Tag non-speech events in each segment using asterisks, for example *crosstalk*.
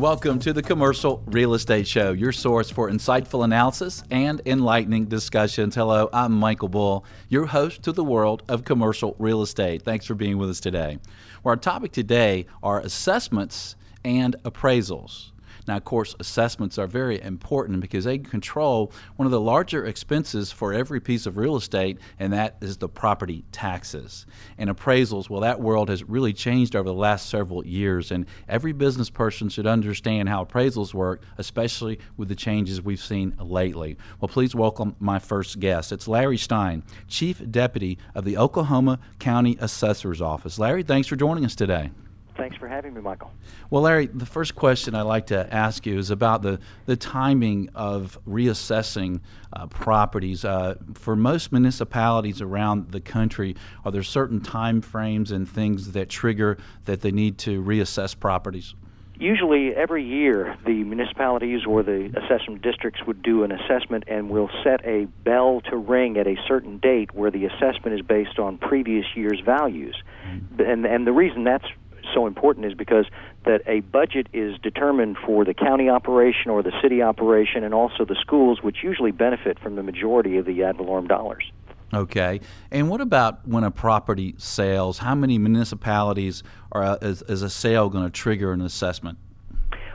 Welcome to the Commercial Real Estate Show, your source for insightful analysis and enlightening discussions. Hello, I'm Michael Bull, your host to the world of commercial real estate. Thanks for being with us today. Well, our topic today are assessments and appraisals. Now, of course, assessments are very important because they control one of the larger expenses for every piece of real estate, and that is the property taxes. And appraisals, well, that world has really changed over the last several years, and every business person should understand how appraisals work, especially with the changes we've seen lately. Well, please welcome my first guest. It's Larry Stein, Chief Deputy of the Oklahoma County Assessor's Office. Larry, thanks for joining us today. Thanks for having me, Michael. Well, Larry, the first question I'd like to ask you is about the, the timing of reassessing uh, properties. Uh, for most municipalities around the country, are there certain time frames and things that trigger that they need to reassess properties? Usually, every year, the municipalities or the assessment districts would do an assessment and will set a bell to ring at a certain date where the assessment is based on previous year's values. Mm-hmm. And, and the reason that's so important is because that a budget is determined for the county operation or the city operation and also the schools, which usually benefit from the majority of the ad valorem dollars. Okay. And what about when a property sells? How many municipalities are uh, is, is a sale going to trigger an assessment?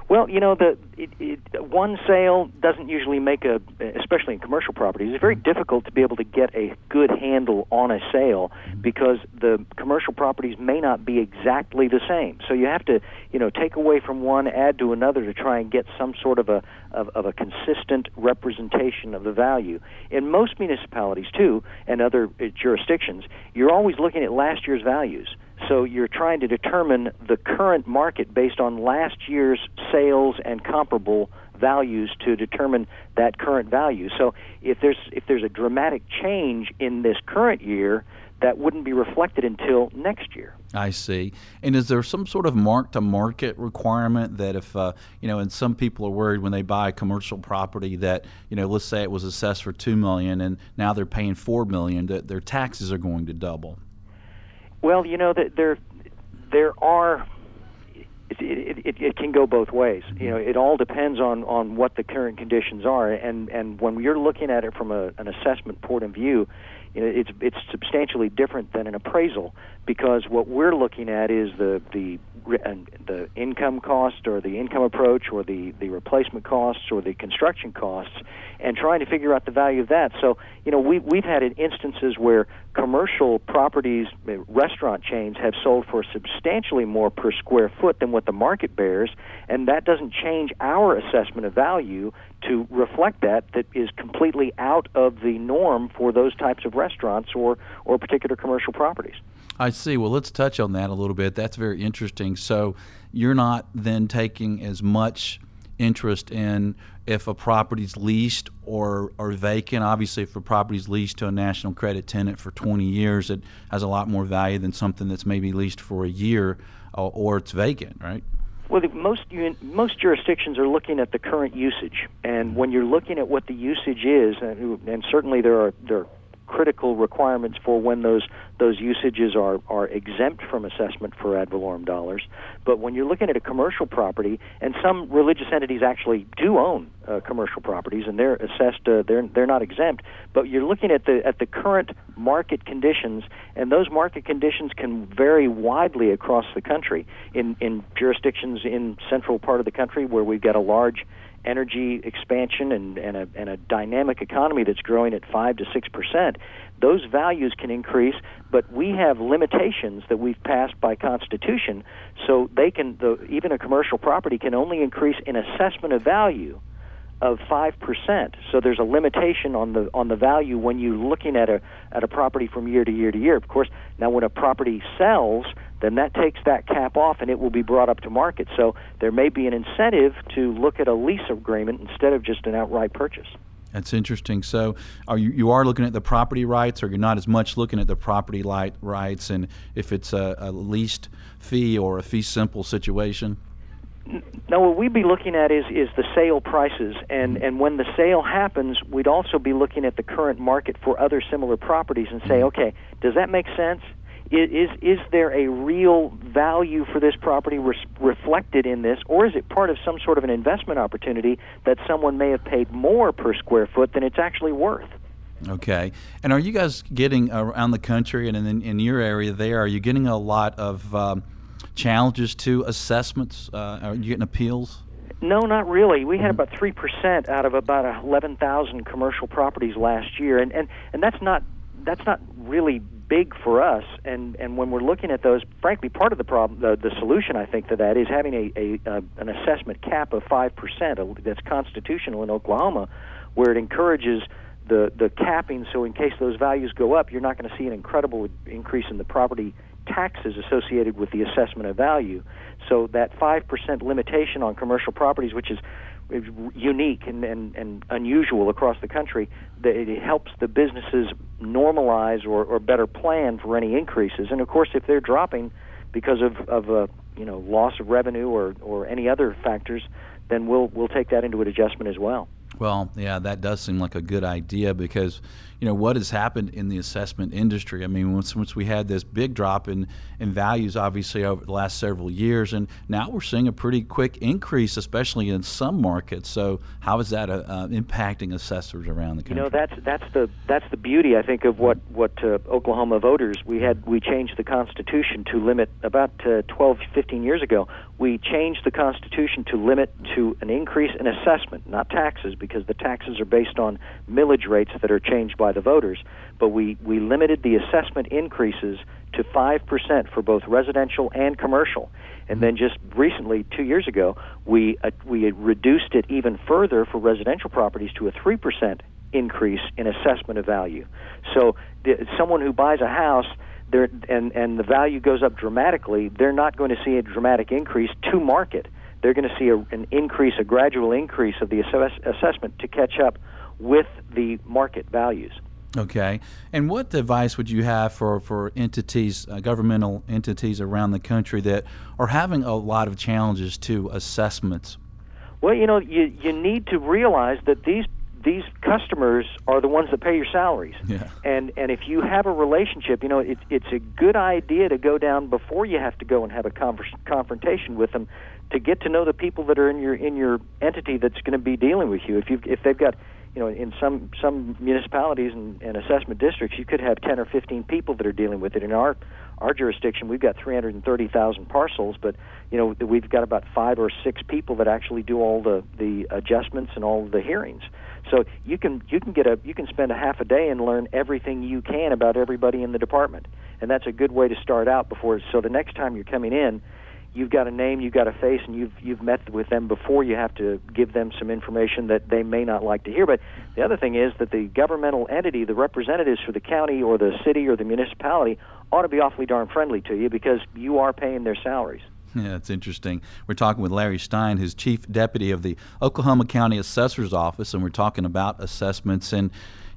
Well, you know, the it, it, one sale doesn't usually make a, especially in commercial properties. It's very difficult to be able to get a good handle on a sale because the commercial properties may not be exactly the same. So you have to, you know, take away from one, add to another to try and get some sort of a of, of a consistent representation of the value. In most municipalities too, and other uh, jurisdictions, you're always looking at last year's values. So you're trying to determine the current market based on last year's sales and comparable values to determine that current value. So if there's if there's a dramatic change in this current year, that wouldn't be reflected until next year. I see. And is there some sort of mark to market requirement that if, uh, you know, and some people are worried when they buy a commercial property that, you know, let's say it was assessed for 2 million and now they're paying 4 million that their taxes are going to double. Well, you know that there there are. It, it, it, it can go both ways. You know, it all depends on, on what the current conditions are, and and when you're looking at it from a, an assessment point of view, you know, it's it's substantially different than an appraisal because what we're looking at is the the the income cost or the income approach or the the replacement costs or the construction costs and trying to figure out the value of that. So, you know, we we've had instances where commercial properties, uh, restaurant chains have sold for substantially more per square foot than what the market bears, and that doesn't change our assessment of value to reflect that that is completely out of the norm for those types of restaurants or or particular commercial properties. I see. Well, let's touch on that a little bit. That's very interesting. So, you're not then taking as much interest in if a property's leased or, or vacant. Obviously, if a property's leased to a national credit tenant for 20 years, it has a lot more value than something that's maybe leased for a year or, or it's vacant, right? Well, most most jurisdictions are looking at the current usage, and when you're looking at what the usage is, and, and certainly there are there are critical requirements for when those those usages are are exempt from assessment for ad valorem dollars. But when you're looking at a commercial property, and some religious entities actually do own uh, commercial properties, and they're assessed, uh, they're they're not exempt. But you're looking at the at the current market conditions, and those market conditions can vary widely across the country. In in jurisdictions in central part of the country where we've got a large energy expansion and, and, a, and a dynamic economy that's growing at 5 to 6 percent, those values can increase, but we have limitations that we've passed by Constitution, so they can, the, even a commercial property can only increase in assessment of value of five percent. So there's a limitation on the on the value when you're looking at a at a property from year to year to year. Of course, now when a property sells, then that takes that cap off and it will be brought up to market. So there may be an incentive to look at a lease agreement instead of just an outright purchase. That's interesting. So, are you, you are looking at the property rights, or you're not as much looking at the property light rights, and if it's a, a leased fee or a fee simple situation? No, what we'd be looking at is is the sale prices, and mm-hmm. and when the sale happens, we'd also be looking at the current market for other similar properties and say, mm-hmm. okay, does that make sense? Is is there a real value for this property res- reflected in this, or is it part of some sort of an investment opportunity that someone may have paid more per square foot than it's actually worth? Okay. And are you guys getting around the country and in, in your area there, are you getting a lot of um, challenges to assessments? Uh, are you getting appeals? No, not really. We had about three percent out of about eleven thousand commercial properties last year, and and and that's not that's not really big for us. And and when we're looking at those, frankly, part of the problem, the, the solution, I think, to that is having a, a, a an assessment cap of five percent that's constitutional in Oklahoma, where it encourages the the capping. So in case those values go up, you're not going to see an incredible increase in the property taxes associated with the assessment of value. So that five percent limitation on commercial properties, which is unique and, and, and unusual across the country, that it helps the businesses normalize or, or better plan for any increases. And of course, if they're dropping because of, of a you know loss of revenue or, or any other factors, then we'll we'll take that into an adjustment as well. Well, yeah, that does seem like a good idea because you know what has happened in the assessment industry. I mean, once, once we had this big drop in, in values, obviously over the last several years, and now we're seeing a pretty quick increase, especially in some markets. So, how is that uh, uh, impacting assessors around the country? You know, that's that's the that's the beauty, I think, of what what uh, Oklahoma voters we had. We changed the Constitution to limit about uh, 12, 15 years ago. We changed the Constitution to limit to an increase in assessment, not taxes, because the taxes are based on millage rates that are changed by the voters, but we, we limited the assessment increases to 5% for both residential and commercial. And then just recently, two years ago, we, uh, we reduced it even further for residential properties to a 3% increase in assessment of value. So the, someone who buys a house, there and, and the value goes up dramatically, they're not going to see a dramatic increase to market. They're going to see a, an increase, a gradual increase of the assess, assessment to catch up with the market values. Okay. And what advice would you have for, for entities, uh, governmental entities around the country that are having a lot of challenges to assessments? Well, you know, you, you need to realize that these these customers are the ones that pay your salaries. Yeah. And and if you have a relationship, you know, it's it's a good idea to go down before you have to go and have a converse, confrontation with them to get to know the people that are in your in your entity that's going to be dealing with you. If you if they've got you know, in some some municipalities and, and assessment districts, you could have 10 or 15 people that are dealing with it. In our our jurisdiction, we've got 330,000 parcels, but you know, we've got about five or six people that actually do all the the adjustments and all the hearings. So you can you can get a you can spend a half a day and learn everything you can about everybody in the department, and that's a good way to start out before. So the next time you're coming in you've got a name, you've got a face, and you've you've met with them before. You have to give them some information that they may not like to hear. But the other thing is that the governmental entity, the representatives for the county or the city or the municipality, ought to be awfully darn friendly to you because you are paying their salaries. Yeah, it's interesting. We're talking with Larry Stein, who's chief deputy of the Oklahoma County Assessor's Office, and we're talking about assessments. And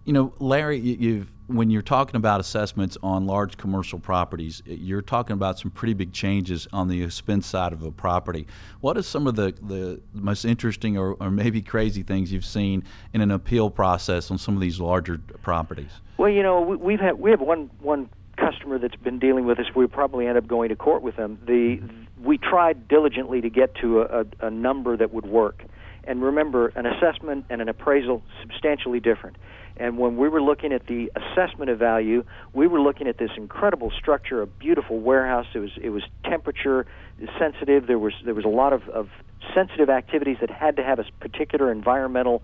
you know, Larry, you've when you're talking about assessments on large commercial properties, you're talking about some pretty big changes on the expense side of a property. What are some of the, the most interesting or, or maybe crazy things you've seen in an appeal process on some of these larger properties? Well, you know, we, have had we have one one customer that's been dealing with us. We probably end up going to court with them. The we tried diligently to get to a, a, a number that would work. And remember, an assessment and an appraisal substantially different. And when we were looking at the assessment of value, we were looking at this incredible structure, a beautiful warehouse. It was it was temperature sensitive. There was there was a lot of, of sensitive activities that had to have a particular environmental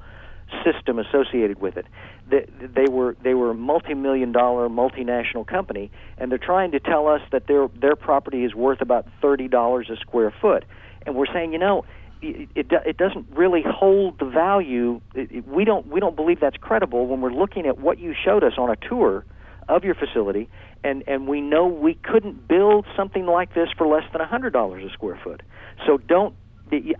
system associated with it. They, they were they were a multi-million dollar multinational company, and they're trying to tell us that their their property is worth about thirty dollars a square foot. And we're saying, you know, it, it, it doesn't really hold the value. It, it, we don't we don't believe that's credible when we're looking at what you showed us on a tour of your facility, and and we know we couldn't build something like this for less than a hundred dollars a square foot. So don't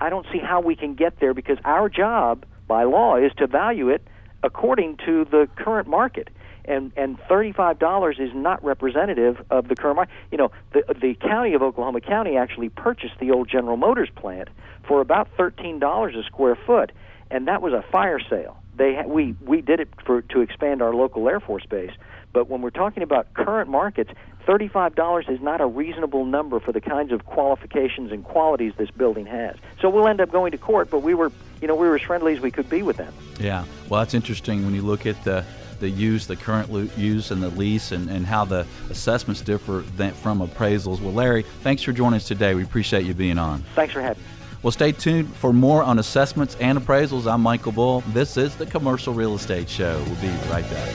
I don't see how we can get there because our job by law is to value it according to the current market and and thirty five dollars is not representative of the current market. You know, the the county of Oklahoma County actually purchased the old General Motors plant for about thirteen dollars a square foot, and that was a fire sale. they ha- we we did it for to expand our local Air Force base. But when we're talking about current markets, $35 is not a reasonable number for the kinds of qualifications and qualities this building has. So we'll end up going to court, but we were, you know, we were as friendly as we could be with them. Yeah. Well, that's interesting when you look at the the use, the current use, and the lease, and, and how the assessments differ from appraisals. Well, Larry, thanks for joining us today. We appreciate you being on. Thanks for having me. Well, stay tuned for more on assessments and appraisals. I'm Michael Bull. This is the Commercial Real Estate Show. We'll be right back.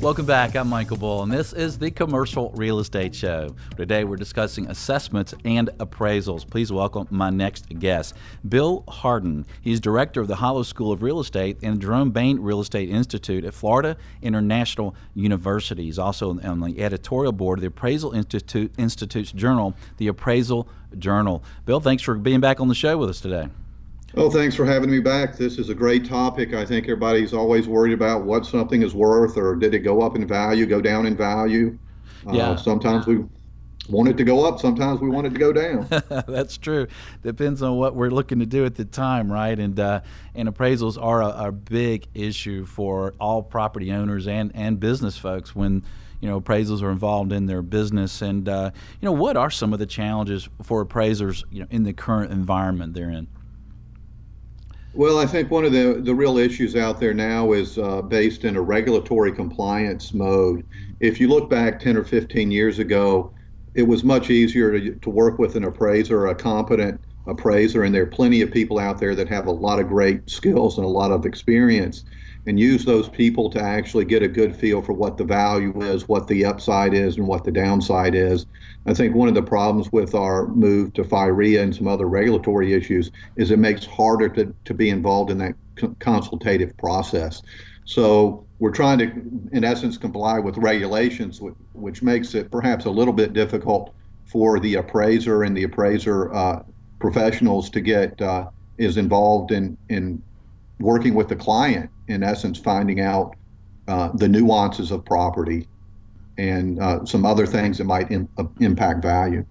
Welcome back. I'm Michael Bull, and this is the Commercial Real Estate Show. Today we're discussing assessments and appraisals. Please welcome my next guest, Bill Hardin. He's director of the Hollo School of Real Estate and Jerome Bain Real Estate Institute at Florida International University. He's also on the editorial board of the Appraisal Institute Institute's journal, the Appraisal Journal. Bill, thanks for being back on the show with us today. Oh, thanks for having me back. This is a great topic. I think everybody's always worried about what something is worth or did it go up in value, go down in value. Uh, yeah. Uh, sometimes we want it to go up, sometimes we want it to go down. *laughs* That's true. Depends on what we're looking to do at the time, right? And uh, and appraisals are a, a big issue for all property owners and, and business folks when you know appraisals are involved in their business and uh, you know what are some of the challenges for appraisers you know in the current environment they're in well, I think one of the, the real issues out there now is uh, based in a regulatory compliance mode. If you look back 10 or 15 years ago, it was much easier to, to work with an appraiser, a competent appraiser, and there are plenty of people out there that have a lot of great skills and a lot of experience and use those people to actually get a good feel for what the value is, what the upside is, and what the downside is. I think one of the problems with our move to FIRREA and some other regulatory issues is it makes harder to, to be involved in that consultative process. So we're trying to, in essence, comply with regulations, which, which makes it perhaps a little bit difficult for the appraiser and the appraiser uh, professionals to get uh, is involved in in working with the client, in essence, finding out uh, the nuances of property and uh, some other things that might uh, impact value.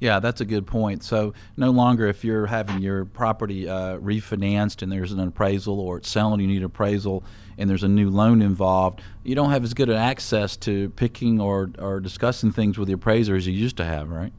Yeah, that's a good point. So no longer if you're having your property uh, refinanced and there's an appraisal or it's selling, you need appraisal and there's a new loan involved, you don't have as good an access to picking or, or discussing things with the appraiser as you used to have, right?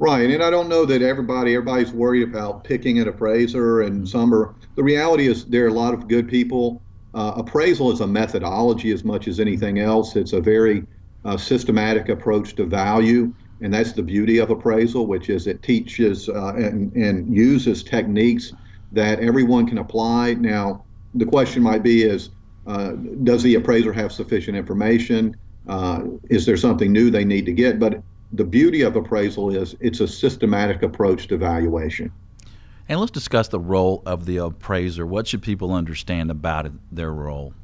Right, and I don't know that everybody everybody's worried about picking an appraiser, and some are. The reality is there are a lot of good people. Uh, appraisal is a methodology as much as anything else. It's a very uh, systematic approach to value, and that's the beauty of appraisal, which is it teaches uh, and, and uses techniques that everyone can apply. Now, the question might be is, uh, does the appraiser have sufficient information? Uh, is there something new they need to get? But the beauty of appraisal is it's a systematic approach to valuation. And let's discuss the role of the appraiser. What should people understand about it, their role?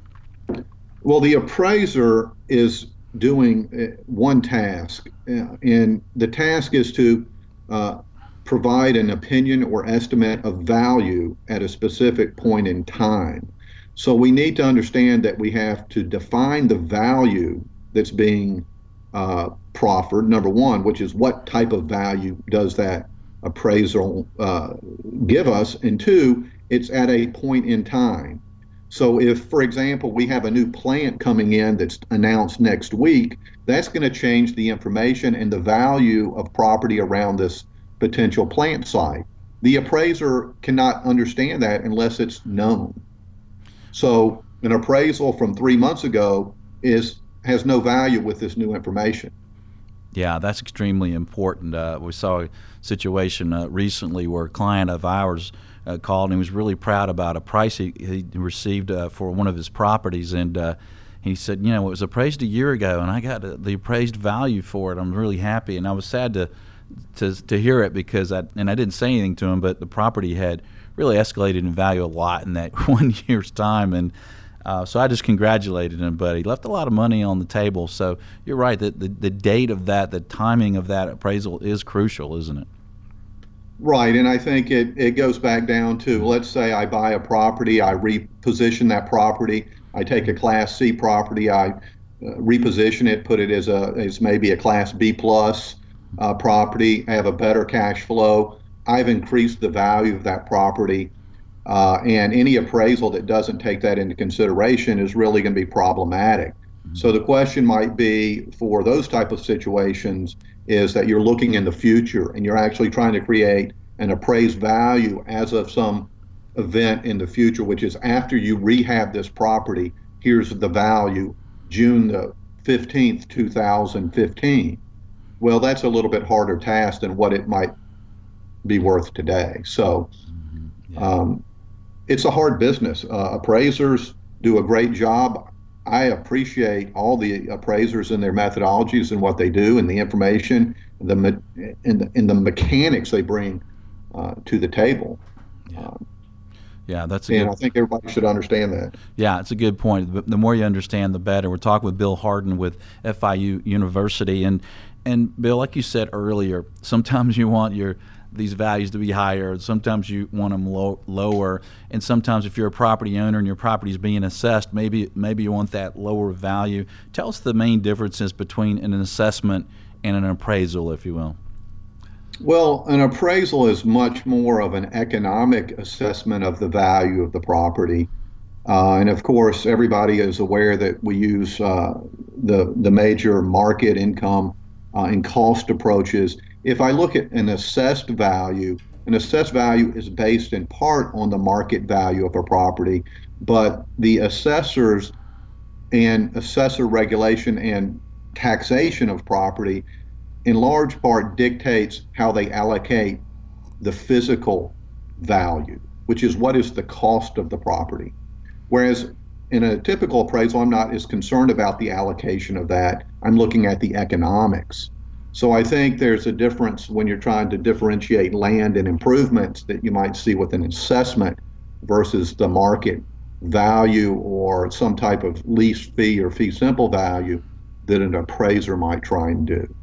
Well, the appraiser is doing uh, one task, uh, and the task is to uh, provide an opinion or estimate of value at a specific point in time. So we need to understand that we have to define the value that's being uh, proffered, number one, which is what type of value does that appraisal uh, give us? And two, it's at a point in time. So, if, for example, we have a new plant coming in that's announced next week, that's going to change the information and the value of property around this potential plant site. The appraiser cannot understand that unless it's known. So, an appraisal from three months ago is has no value with this new information. Yeah, that's extremely important. Uh, we saw a situation uh, recently where a client of ours uh, called and he was really proud about a price he, he received uh, for one of his properties. And uh, he said, You know, it was appraised a year ago and I got the appraised value for it. I'm really happy. And I was sad to, to, to hear it because I, and I didn't say anything to him, but the property had really escalated in value a lot in that *laughs* one year's time. And Uh, so I just congratulated him, but he left a lot of money on the table. So you're right that the, the date of that, the timing of that appraisal is crucial, isn't it? Right, and I think it, it goes back down to let's say I buy a property, I reposition that property, I take a Class C property, I uh, reposition it, put it as a as maybe a Class B plus uh, property, I have a better cash flow. I've increased the value of that property, uh, and any appraisal that doesn't take that into consideration is really going to be problematic. So the question might be for those type of situations is that you're looking in the future and you're actually trying to create an appraised value as of some event in the future, which is after you rehab this property, here's the value, June the 15th, 2015. Well, that's a little bit harder task than what it might be worth today. So um, it's a hard business. Uh, appraisers do a great job. I appreciate all the appraisers and their methodologies and what they do and the information the and the, and the mechanics they bring uh, to the table. Yeah. Um, yeah, that's. and good, I think everybody should understand that. Yeah, it's a good point. The more you understand, the better. We're talking with Bill Hardin with FIU University, and and Bill, like you said earlier, sometimes you want your these values to be higher. Sometimes you want them low, lower, and sometimes if you're a property owner and your property is being assessed, maybe maybe you want that lower value. Tell us the main differences between an assessment and an appraisal, if you will. Well, an appraisal is much more of an economic assessment of the value of the property. Uh, and of course, everybody is aware that we use uh, the, the major market income uh, and cost approaches if I look at an assessed value, an assessed value is based in part on the market value of a property, but the assessors and assessor regulation and taxation of property in large part dictates how they allocate the physical value, which is what is the cost of the property. Whereas in a typical appraisal, I'm not as concerned about the allocation of that. I'm looking at the economics. So I think there's a difference when you're trying to differentiate land and improvements that you might see with an assessment versus the market value or some type of lease fee or fee simple value that an appraiser might try and do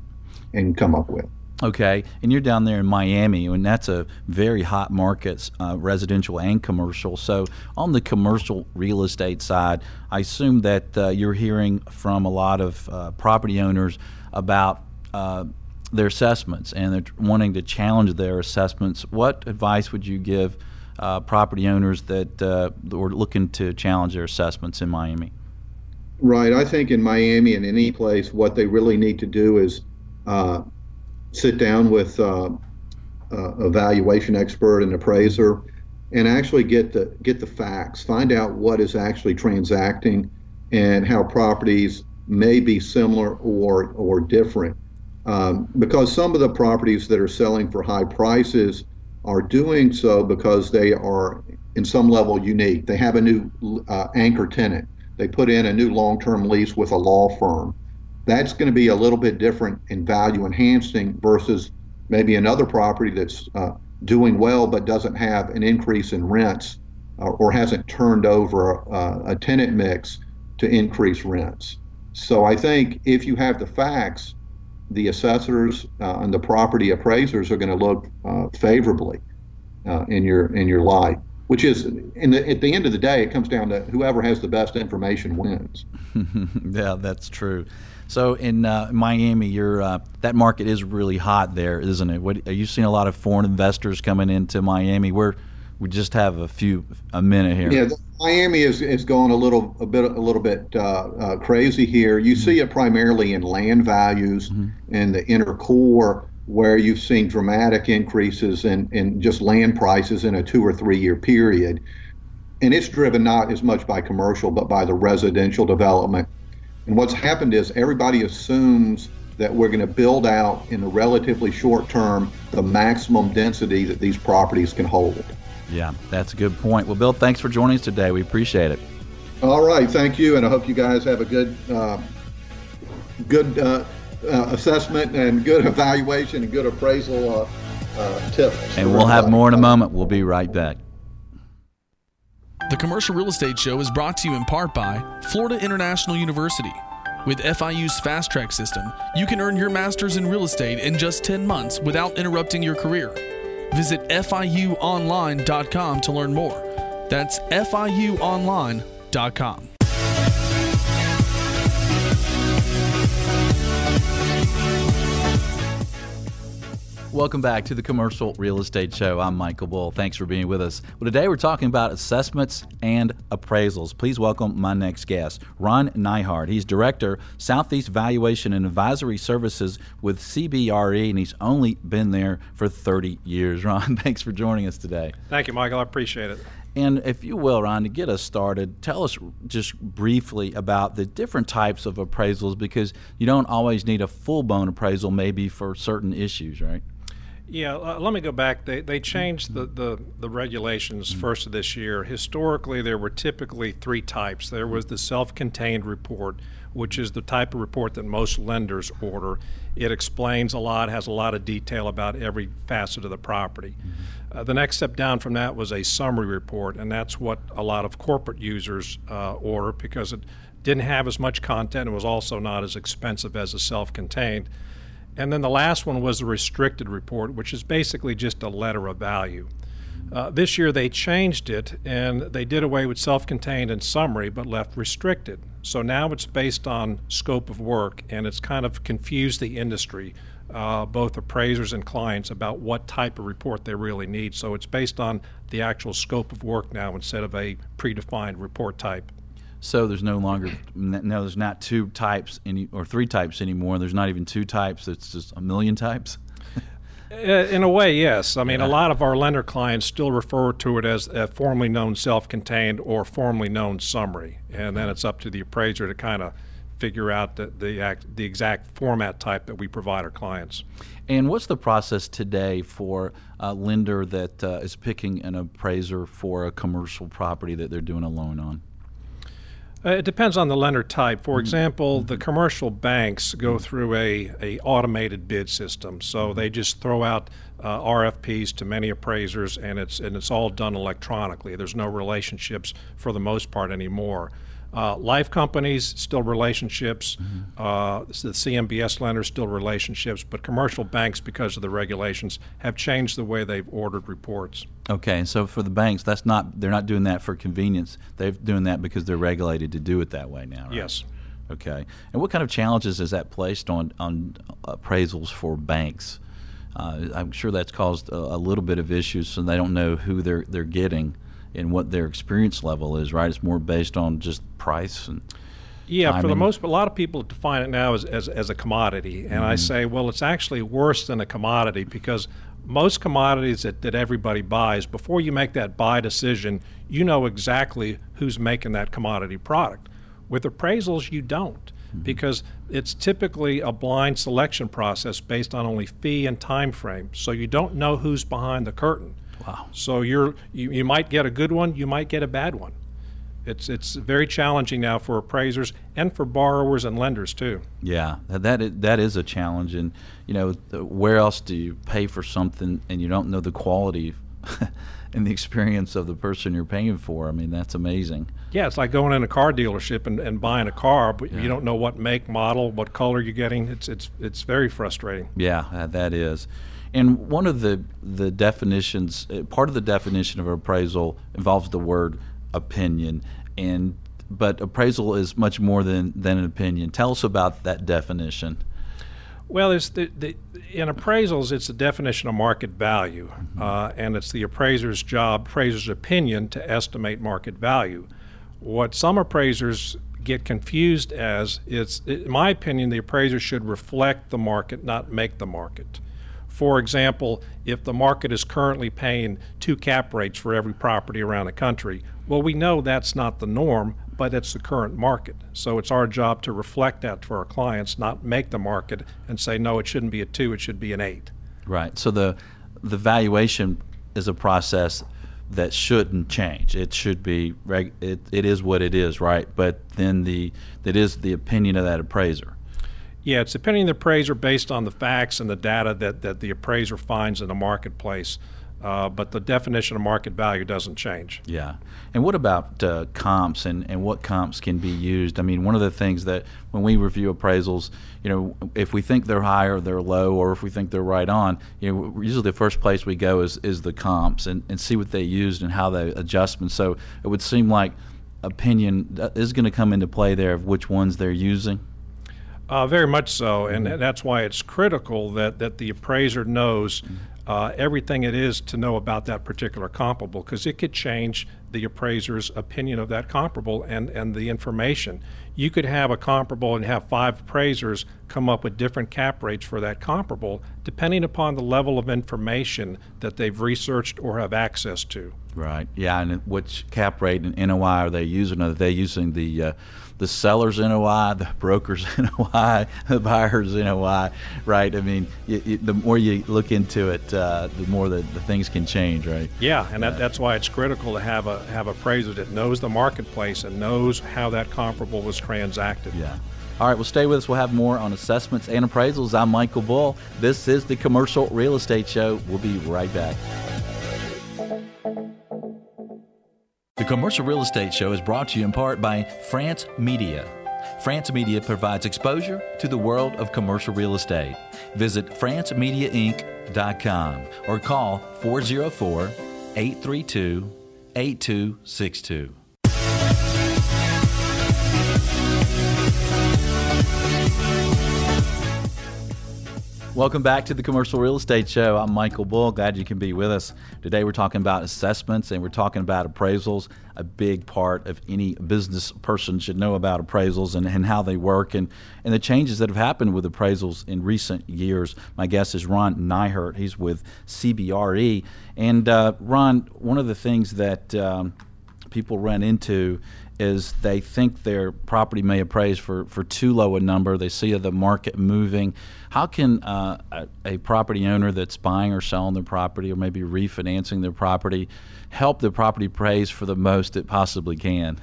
and come up with. Okay, and you're down there in Miami, and that's a very hot market, uh, residential and commercial. So, on the commercial real estate side, I assume that uh, you're hearing from a lot of uh, property owners about uh, their assessments and they're wanting to challenge their assessments, what advice would you give uh, property owners that uh, were looking to challenge their assessments in Miami? Right. I think in Miami and any place, what they really need to do is uh, sit down with uh, a valuation expert and appraiser and actually get the get the facts, find out what is actually transacting and how properties may be similar or or different um, because some of the properties that are selling for high prices are doing so because they are in some level unique. They have a new uh, anchor tenant. They put in a new long-term lease with a law firm. That's going to be a little bit different in value enhancing versus maybe another property that's uh, doing well but doesn't have an increase in rents uh, or hasn't turned over uh, a tenant mix to increase rents. So I think if you have the facts, the assessors uh, and the property appraisers are going to look uh, favorably uh, in your in your light. Which is, the, at the end of the day, it comes down to whoever has the best information wins. *laughs* yeah, that's true. So in uh, Miami, you're, uh, that market is really hot there, isn't it? What, are you seeing a lot of foreign investors coming into Miami? We're we just have a few a minute here. Yeah, Miami is is going a little a bit a little bit uh, uh, crazy here. You mm-hmm. see it primarily in land values mm-hmm. in the inner core, where you've seen dramatic increases in in just land prices in a two or three year period, and it's driven not as much by commercial but by the residential development. And what's happened is everybody assumes that we're going to build out in the relatively short term the maximum density that these properties can hold. Yeah, that's a good point. Well, Bill, thanks for joining us today. We appreciate it. All right, thank you, and I hope you guys have a good, uh, good uh, uh, assessment and good *laughs* evaluation and good appraisal uh, uh, tips. And we'll have more in a moment. We'll be right back. The Commercial Real Estate Show is brought to you in part by Florida International University. With FIU's Fast Track system, you can earn your master's in real estate in just 10 months without interrupting your career. Visit FIUOnline.com to learn more. That's FIUOnline.com. Welcome back to the Commercial Real Estate Show. I'm Michael Bull. Thanks for being with us. Well, today we're talking about assessments and appraisals. Please welcome my next guest, Ron Nyhard. He's Director, Southeast Valuation and Advisory Services with CBRE, and he's only been there for 30 years. *laughs* Ron, thanks for joining us today. Thank you, Michael. I appreciate it. And if you will, Ron, to get us started, tell us just briefly about the different types of appraisals because you don't always need a full blown appraisal, maybe for certain issues, right? Yeah, uh, let me go back. They, they changed the, the, the regulations mm-hmm. first of this year. Historically, there were typically three types. There was the self contained report, which is the type of report that most lenders order. It explains a lot, has a lot of detail about every facet of the property. Mm-hmm. Uh, the next step down from that was a summary report, and that's what a lot of corporate users uh, order because it didn't have as much content and was also not as expensive as a self contained. And then the last one was the restricted report, which is basically just a letter of value. Uh, this year they changed it and they did away with self contained and summary but left restricted. So now it's based on scope of work and it's kind of confused the industry, uh, both appraisers and clients, about what type of report they really need. So it's based on the actual scope of work now instead of a predefined report type. So there's no longer no there's not two types any or three types anymore. There's not even two types. It's just a million types. Uh, in a way, yes. I mean, a lot of our lender clients still refer to it as a formerly known self-contained or formerly known summary, and then it's up to the appraiser to kind of figure out the the, act, the exact format type that we provide our clients. And what's the process today for a lender that uh, is picking an appraiser for a commercial property that they're doing a loan on? Uh, it depends on the lender type. For mm-hmm. example, the commercial banks go through a, a automated bid system, so they just throw out uh, RFPs to many appraisers, and it's and it's all done electronically. There's no relationships for the most part anymore. Uh, life companies still relationships. Mm-hmm. Uh, the CMBS lenders still relationships, but commercial banks, because of the regulations, have changed the way they've ordered reports. Okay, so for the banks, that's not they're not doing that for convenience. They're doing that because they're regulated to do it that way now. Right? Yes. Okay, and what kind of challenges is that placed on on appraisals for banks? Uh, I'm sure that's caused a, a, little bit of issues, so they don't know who they're they're getting and what their experience level is, right? It's more based on just price and. Yeah, for the most, a lot of people define it now as, as, as a commodity. And mm-hmm. I say, well, it's actually worse than a commodity because most commodities that, that everybody buys, before you make that buy decision, you know exactly who's making that commodity product. With appraisals, you don't mm-hmm. because it's typically a blind selection process based on only fee and time frame. So you don't know who's behind the curtain. Wow. So you're you, you might get a good one, you might get a bad one. It's it's very challenging now for appraisers and for borrowers and lenders too. Yeah, that is, that is a challenge, and you know where else do you pay for something and you don't know the quality *laughs* and the experience of the person you're paying for? I mean, that's amazing. Yeah, it's like going in a car dealership and, and buying a car, but yeah. you don't know what make, model, what color you're getting. It's it's it's very frustrating. Yeah, that is. And one of the the definitions, uh, part of the definition of appraisal involves the word opinion, and but appraisal is much more than than an opinion. Tell us about that definition. Well, it's the, the, in appraisals, it's the definition of market value, mm-hmm. uh, and it's the appraiser's job, appraiser's opinion, to estimate market value. What some appraisers get confused as is, in my opinion, the appraiser should reflect the market, not make the market. For example, if the market is currently paying two cap rates for every property around the country, well, we know that's not the norm, but it's the current market. So it's our job to reflect that for our clients, not make the market and say, no, it shouldn't be a two, it should be an eight. Right. So the the valuation is a process that shouldn't change. It should be it, it is what it is, right? But then the that is the opinion of that appraiser. Yeah, it's depending on the appraiser based on the facts and the data that, that the appraiser finds in the marketplace. Uh, but the definition of market value doesn't change. Yeah. And what about uh, comps and, and what comps can be used? I mean, one of the things that when we review appraisals, you know, if we think they're high or they're low, or if we think they're right on, you know, usually the first place we go is, is the comps and, and see what they used and how they adjustments. So it would seem like opinion is going to come into play there of which ones they're using. Uh, very much so, and mm-hmm. that's why it's critical that, that the appraiser knows mm-hmm uh, everything it is to know about that particular comparable because it could change the appraiser's opinion of that comparable and, and the information. You could have a comparable and have five appraisers come up with different cap rates for that comparable depending upon the level of information that they've researched or have access to. Right. Yeah, and which cap rate and NOI are they using? Are they using the uh, the seller's NOI, the broker's *laughs* NOI, the buyer's NOI, right? I mean, you, you, the more you look into it, uh, the more the, the things can change, right? Yeah, and that, that's why it's critical to have a have appraiser that knows the marketplace and knows how that comparable was transacted. Yeah. All right, well, stay with us. We'll have more on assessments and appraisals. I'm Michael Bull. This is the Commercial Real Estate Show. We'll be right back. The Commercial Real Estate Show is brought to you in part by France Media. France Media provides exposure to the world of commercial real estate. Visit francemediainc.com or call 404 832 8262. Welcome back to the Commercial Real Estate Show. I'm Michael Bull. Glad you can be with us. Today we're talking about assessments and we're talking about appraisals. A big part of any business person should know about appraisals and, and how they work and, and the changes that have happened with appraisals in recent years. My guest is Ron Nyhurt. He's with CBRE. And uh, Ron, one of the things that um, people run into is they think their property may appraise for, for too low a number. They see the market moving. How can uh, a, a, property owner that's buying or selling their property or maybe refinancing their property help the property appraise for the most it possibly can?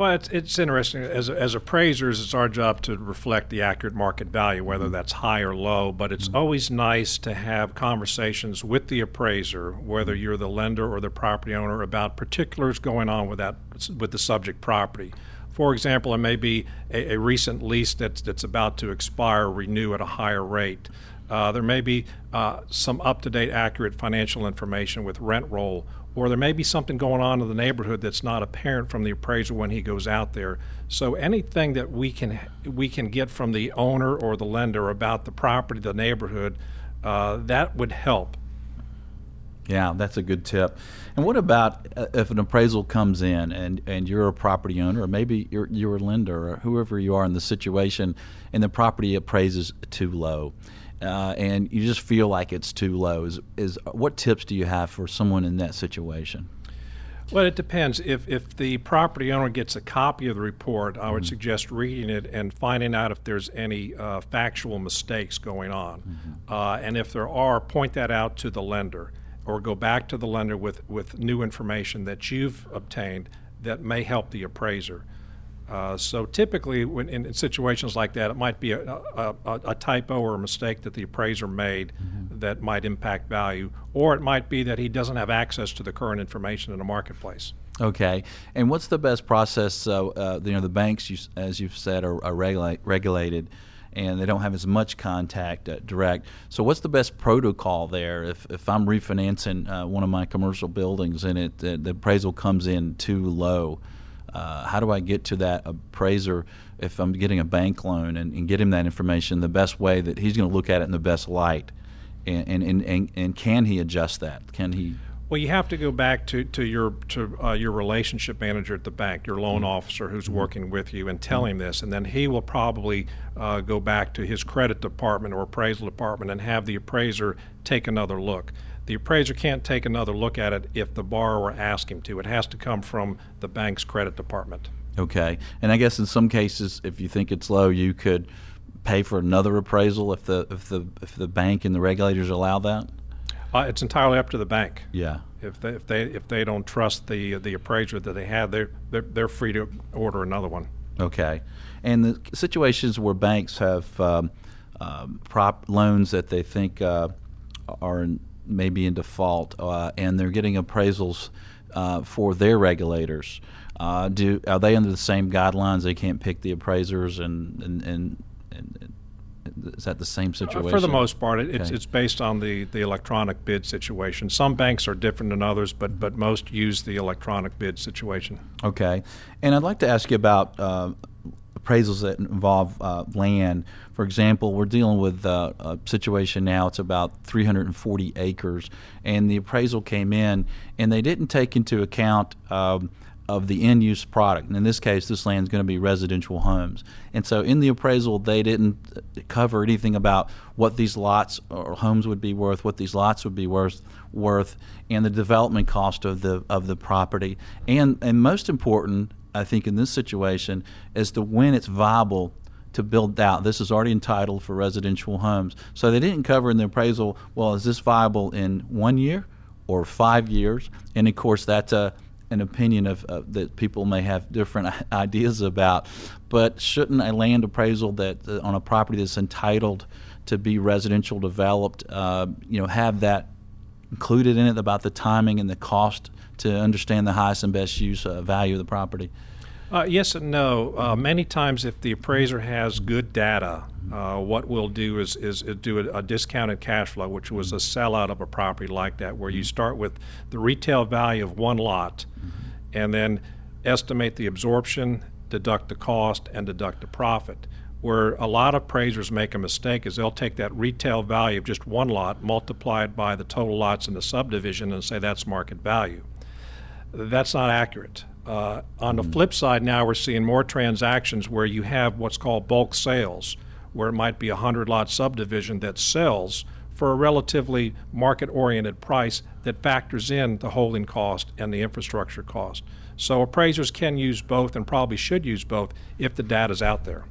Well, it's, it's interesting. As, as appraisers, it's our job to reflect the accurate market value, whether mm-hmm. that's high or low. But it's mm-hmm. always nice to have conversations with the appraiser, whether mm-hmm. you're the lender or the property owner, about particulars going on with that with the subject property. For example, it may be a, a recent lease that's that's about to expire, or renew at a higher rate. Uh, there may be uh, some up-to-date, accurate financial information with rent roll or there may be something going on in the neighborhood that's not apparent from the appraiser when he goes out there. So anything that we can we can get from the owner or the lender about the property, the neighborhood, uh, that would help. Yeah, that's a good tip. And what about uh, if an appraisal comes in and, and you're a property owner, or maybe you're, you're a lender, or whoever you are in the situation, and the property appraises too low? Uh, and you just feel like it's too low. Is, is what tips do you have for someone in that situation? Well, it depends. If if the property owner gets a copy of the report, I would mm-hmm. suggest reading it and finding out if there's any uh, factual mistakes going on, mm-hmm. uh, and if there are, point that out to the lender, or go back to the lender with with new information that you've obtained that may help the appraiser. Uh, so typically, when in, in, situations like that, it might be a, a, a, typo or a mistake that the appraiser made mm-hmm. that might impact value, or it might be that he doesn't have access to the current information in the marketplace. Okay, and what's the best process? uh, you know, the banks, you, as you've said, are, are regulate, regulated, and they don't have as much contact uh, direct. So, what's the best protocol there? If, if I'm refinancing uh, one of my commercial buildings and it the appraisal comes in too low uh, how do I get to that appraiser if I'm getting a bank loan and, and get him that information the best way that he's going to look at it in the best light? And, and, and, and can he adjust that? Can he? Well, you have to go back to, to your to uh, your relationship manager at the bank, your loan mm-hmm. officer who's mm-hmm. working with you, and tell mm-hmm. him this, and then he will probably uh, go back to his credit department or appraisal department and have the appraiser take another look. The appraiser can't take another look at it if the borrower asks him to. It has to come from the bank's credit department. Okay. And I guess in some cases, if you think it's low, you could pay for another appraisal if the if the if the bank and the regulators allow that. Uh, it's entirely up to the bank. Yeah. If they if they if they don't trust the the appraiser that they have, they're they're, they're free to order another one. Okay. And the situations where banks have um, um, prop loans that they think uh, are may be in default, uh, and they're getting appraisals uh, for their regulators. Uh, do are they under the same guidelines? They can't pick the appraisers, and and, and, and is that the same situation? Uh, for the most part, it, it's, okay. it's based on the, the electronic bid situation. Some banks are different than others, but but most use the electronic bid situation. Okay, and I'd like to ask you about uh, appraisals that involve uh, land. For example, we're dealing with uh, a situation now, it's about 340 acres, and the appraisal came in, and they didn't take into account um, of the end use product. And in this case, this land is going to be residential homes. And so in the appraisal, they didn't cover anything about what these lots or homes would be worth, what these lots would be worth, worth, and the development cost of the of the property. And and most important, I think, in this situation, as to when it's viable to build out. This is already entitled for residential homes. So they didn't cover in the appraisal, well, is this viable in one year or five years? And of course, that's a an opinion of uh, that people may have different *laughs* ideas about. But shouldn't a land appraisal that uh, on a property that's entitled to be residential developed, uh, you know, have that included in it about the timing and the cost to understand the highest and best use uh, value of the property? Uh, yes and no. Uh, many times, if the appraiser has good data, uh, what we'll do is, is, do a, a, discounted cash flow, which was a sellout of a property like that, where you start with the retail value of one lot and then estimate the absorption, deduct the cost, and deduct the profit. Where a lot of appraisers make a mistake is they'll take that retail value of just one lot, multiply it by the total lots in the subdivision, and say that's market value. That's not accurate. Uh, on the flip side, now we're seeing more transactions where you have what's called bulk sales, where it might be a 100 lot subdivision that sells for a relatively market oriented price that factors in the holding cost and the infrastructure cost. So appraisers can use both and probably should use both if the data is out there.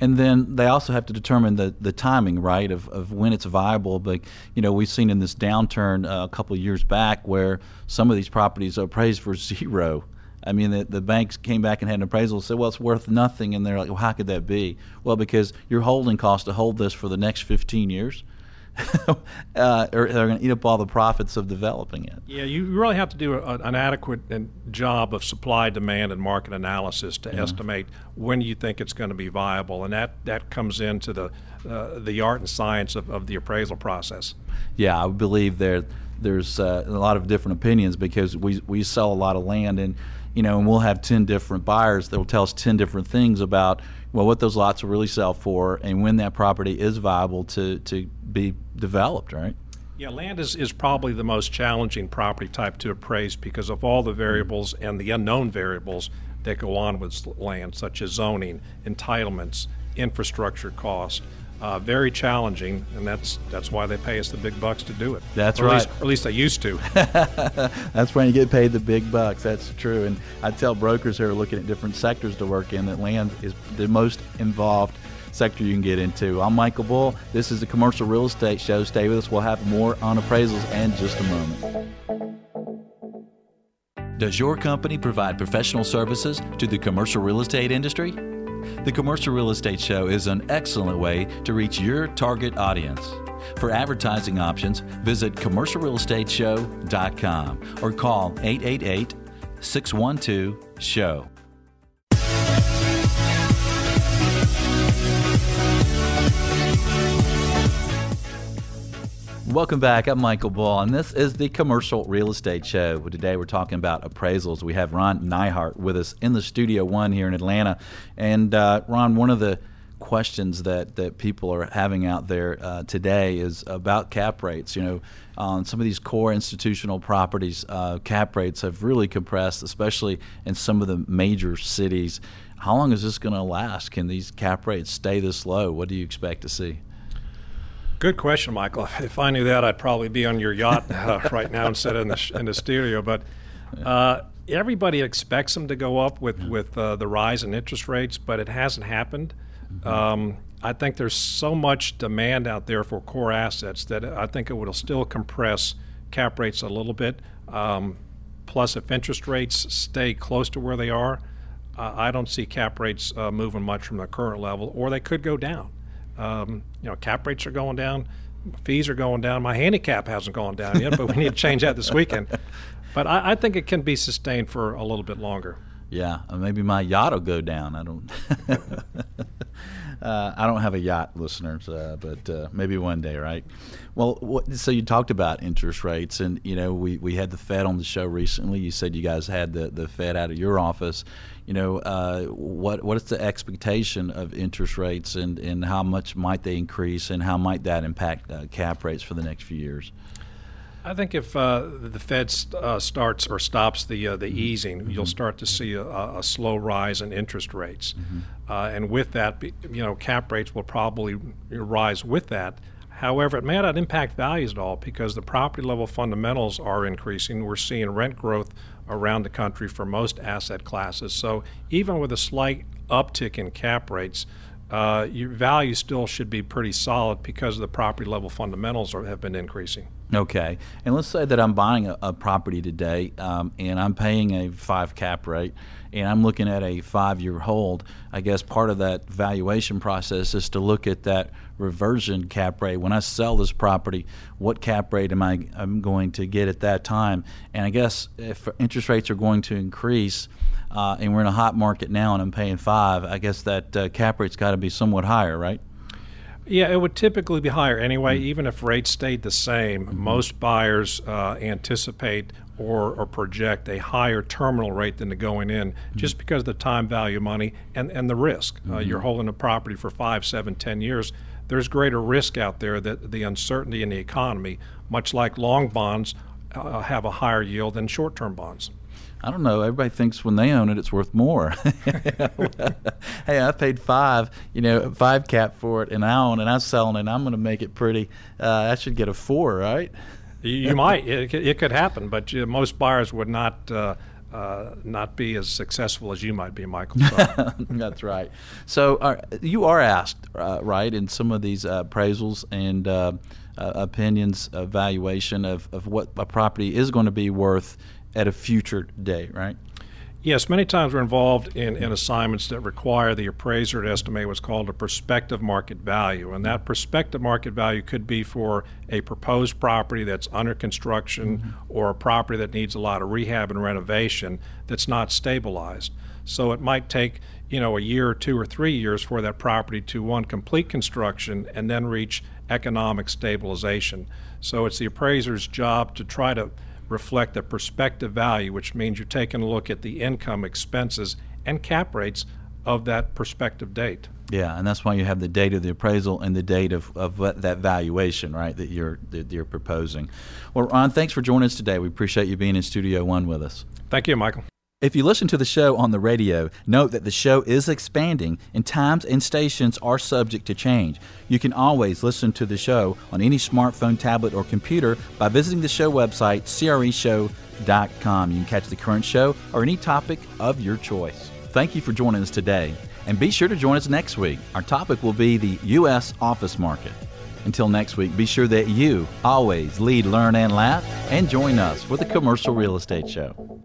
And then they also have to determine the, the timing, right, of, of when it's viable. But, you know, we've seen in this downturn uh, a couple of years back where some of these properties are appraised for zero. I mean, the, the banks came back and had an appraisal and said, well, it's worth nothing. And they're like, well, how could that be? Well, because your holding cost to hold this for the next 15 years *laughs* uh, or they're going to eat up all the profits of developing it. Yeah, you really have to do a, an adequate job of supply, demand, and market analysis to yeah. estimate when you think it's going to be viable, and that, that comes into the uh, the art and science of, of the appraisal process. Yeah, I believe there there's uh, a lot of different opinions because we we sell a lot of land and you know and we'll have ten different buyers that will tell us ten different things about well what those lots will really sell for and when that property is viable to to be developed, right? Yeah, land is, is probably the most challenging property type to appraise because of all the variables and the unknown variables that go on with land, such as zoning, entitlements, infrastructure cost. Uh, very challenging, and that's that's why they pay us the big bucks to do it. That's or right. At least, or at least they used to. *laughs* that's when you get paid the big bucks. That's true. And I tell brokers who are looking at different sectors to work in that land is the most involved sector you can get into. I'm Michael Bull. This is the Commercial Real Estate Show. Stay with us. We'll have more on appraisals in just a moment. Does your company provide professional services to the commercial real estate industry? The Commercial Real Estate Show is an excellent way to reach your target audience. For advertising options, visit commercialrealestateshow.com or call 888 612 SHOW. Welcome back. I'm Michael Bull, and this is the Commercial Real Estate Show. Today we're talking about appraisals. We have Ron Neihart with us in the Studio One here in Atlanta. And uh, Ron, one of the questions that, that people are having out there uh, today is about cap rates. You know, on some of these core institutional properties, uh, cap rates have really compressed, especially in some of the major cities. How long is this going to last? Can these cap rates stay this low? What do you expect to see? Good question, Michael. *laughs* If I knew that, I'd probably be on your yacht uh, *laughs* right now instead of in the, in the studio. But uh, everybody expects them to go up with with uh, the rise in interest rates, but it hasn't happened. Mm-hmm. Um, I think there's so much demand out there for core assets that I think it will still compress cap rates a little bit. Um, plus, if interest rates stay close to where they are, uh, I don't see cap rates uh, moving much from the current level, or they could go down. Um, you know, cap rates are going down. fees are going down. My handicap hasn't gone down yet, but we need to change that this weekend. *laughs* But I, I think it can be sustained for a little bit longer. Yeah, maybe my yacht will go down. I don't. *laughs* uh, I don't have a yacht, listeners, uh, but uh, maybe one day, right? Well, what, so you talked about interest rates, and you know we, we had the Fed on the show recently. You said you guys had the, the Fed out of your office. You know, uh, what what is the expectation of interest rates, and, and how much might they increase, and how might that impact uh, cap rates for the next few years? I think if uh, the Fed uh, starts or stops the uh, the mm-hmm. easing, mm-hmm. you'll start to see a, a, slow rise in interest rates, mm-hmm. Uh, and with that, you know, cap rates will probably rise with that. However, it may not impact values at all because the property level fundamentals are increasing. We're seeing rent growth around the country for most asset classes. So even with a slight uptick in cap rates, uh, your value still should be pretty solid because the property level fundamentals are, have been increasing. Okay, and let's say that I'm buying a, a property today, um, and I'm paying a five cap rate, and I'm looking at a five-year hold. I guess part of that valuation process is to look at that reversion cap rate. When I sell this property, what cap rate am I I'm going to get at that time? And I guess if interest rates are going to increase, uh, and we're in a hot market now, and I'm paying five, I guess that uh, cap rate's got to be somewhat higher, right? Yeah, it would typically be higher anyway. Mm-hmm. Even if rates stayed the same, mm-hmm. most buyers uh, anticipate or, or project a higher terminal rate than the going in, mm-hmm. just because of the time value of money and, and the risk. Uh, mm-hmm. you're holding a property for five, seven, ten years. There's greater risk out there that the uncertainty in the economy, much like long bonds, uh, have a higher yield than short-term bonds. I don't know. Everybody thinks when they own it, it's worth more. *laughs* hey, I paid five, you know, five cap for it, and I own it. and I'm selling it. and I'm going to make it pretty. Uh, I should get a four, right? You, might. It, it, could happen, but most buyers would not. Uh, uh, not be as successful as you might be, Michael. *laughs* That's right. So uh, you are asked, uh, right, in some of these uh, appraisals and uh, uh, opinions, evaluation of, of what a property is going to be worth at a future date, right? Yes, many times we're involved in, in assignments that require the appraiser to estimate what's called a prospective market value. And that prospective market value could be for a proposed property that's under construction mm-hmm. or a property that needs a lot of rehab and renovation that's not stabilized. So it might take, you know, a year or two or three years for that property to one complete construction and then reach economic stabilization. So it's the appraiser's job to try to reflect the prospective value, which means you're taking a look at the income, expenses, and cap rates of that prospective date. Yeah, and that's why you have the date of the appraisal and the date of, of that valuation, right, that you're that you're proposing. Well, Ron, thanks for joining us today. We appreciate you being in Studio One with us. Thank you, Michael. If you listen to the show on the radio, note that the show is expanding and times and stations are subject to change. You can always listen to the show on any smartphone, tablet, or computer by visiting the show website, creshow.com. You can catch the current show or any topic of your choice. Thank you for joining us today, and be sure to join us next week. Our topic will be the U.S. office market. Until next week, be sure that you always lead, learn, and laugh, and join us for the Commercial Real Estate Show.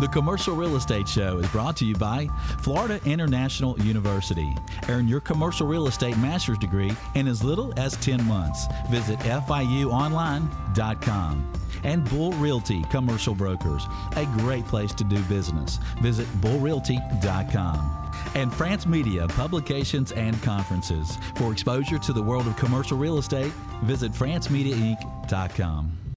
The Commercial Real Estate Show is brought to you by Florida International University. Earn your commercial real estate master's degree in as little as 10 months. Visit FIUonline.com. And Bull Realty Commercial Brokers, a great place to do business. Visit bullrealty.com. And France Media Publications and Conferences. For exposure to the world of commercial real estate, visit francemediainc.com.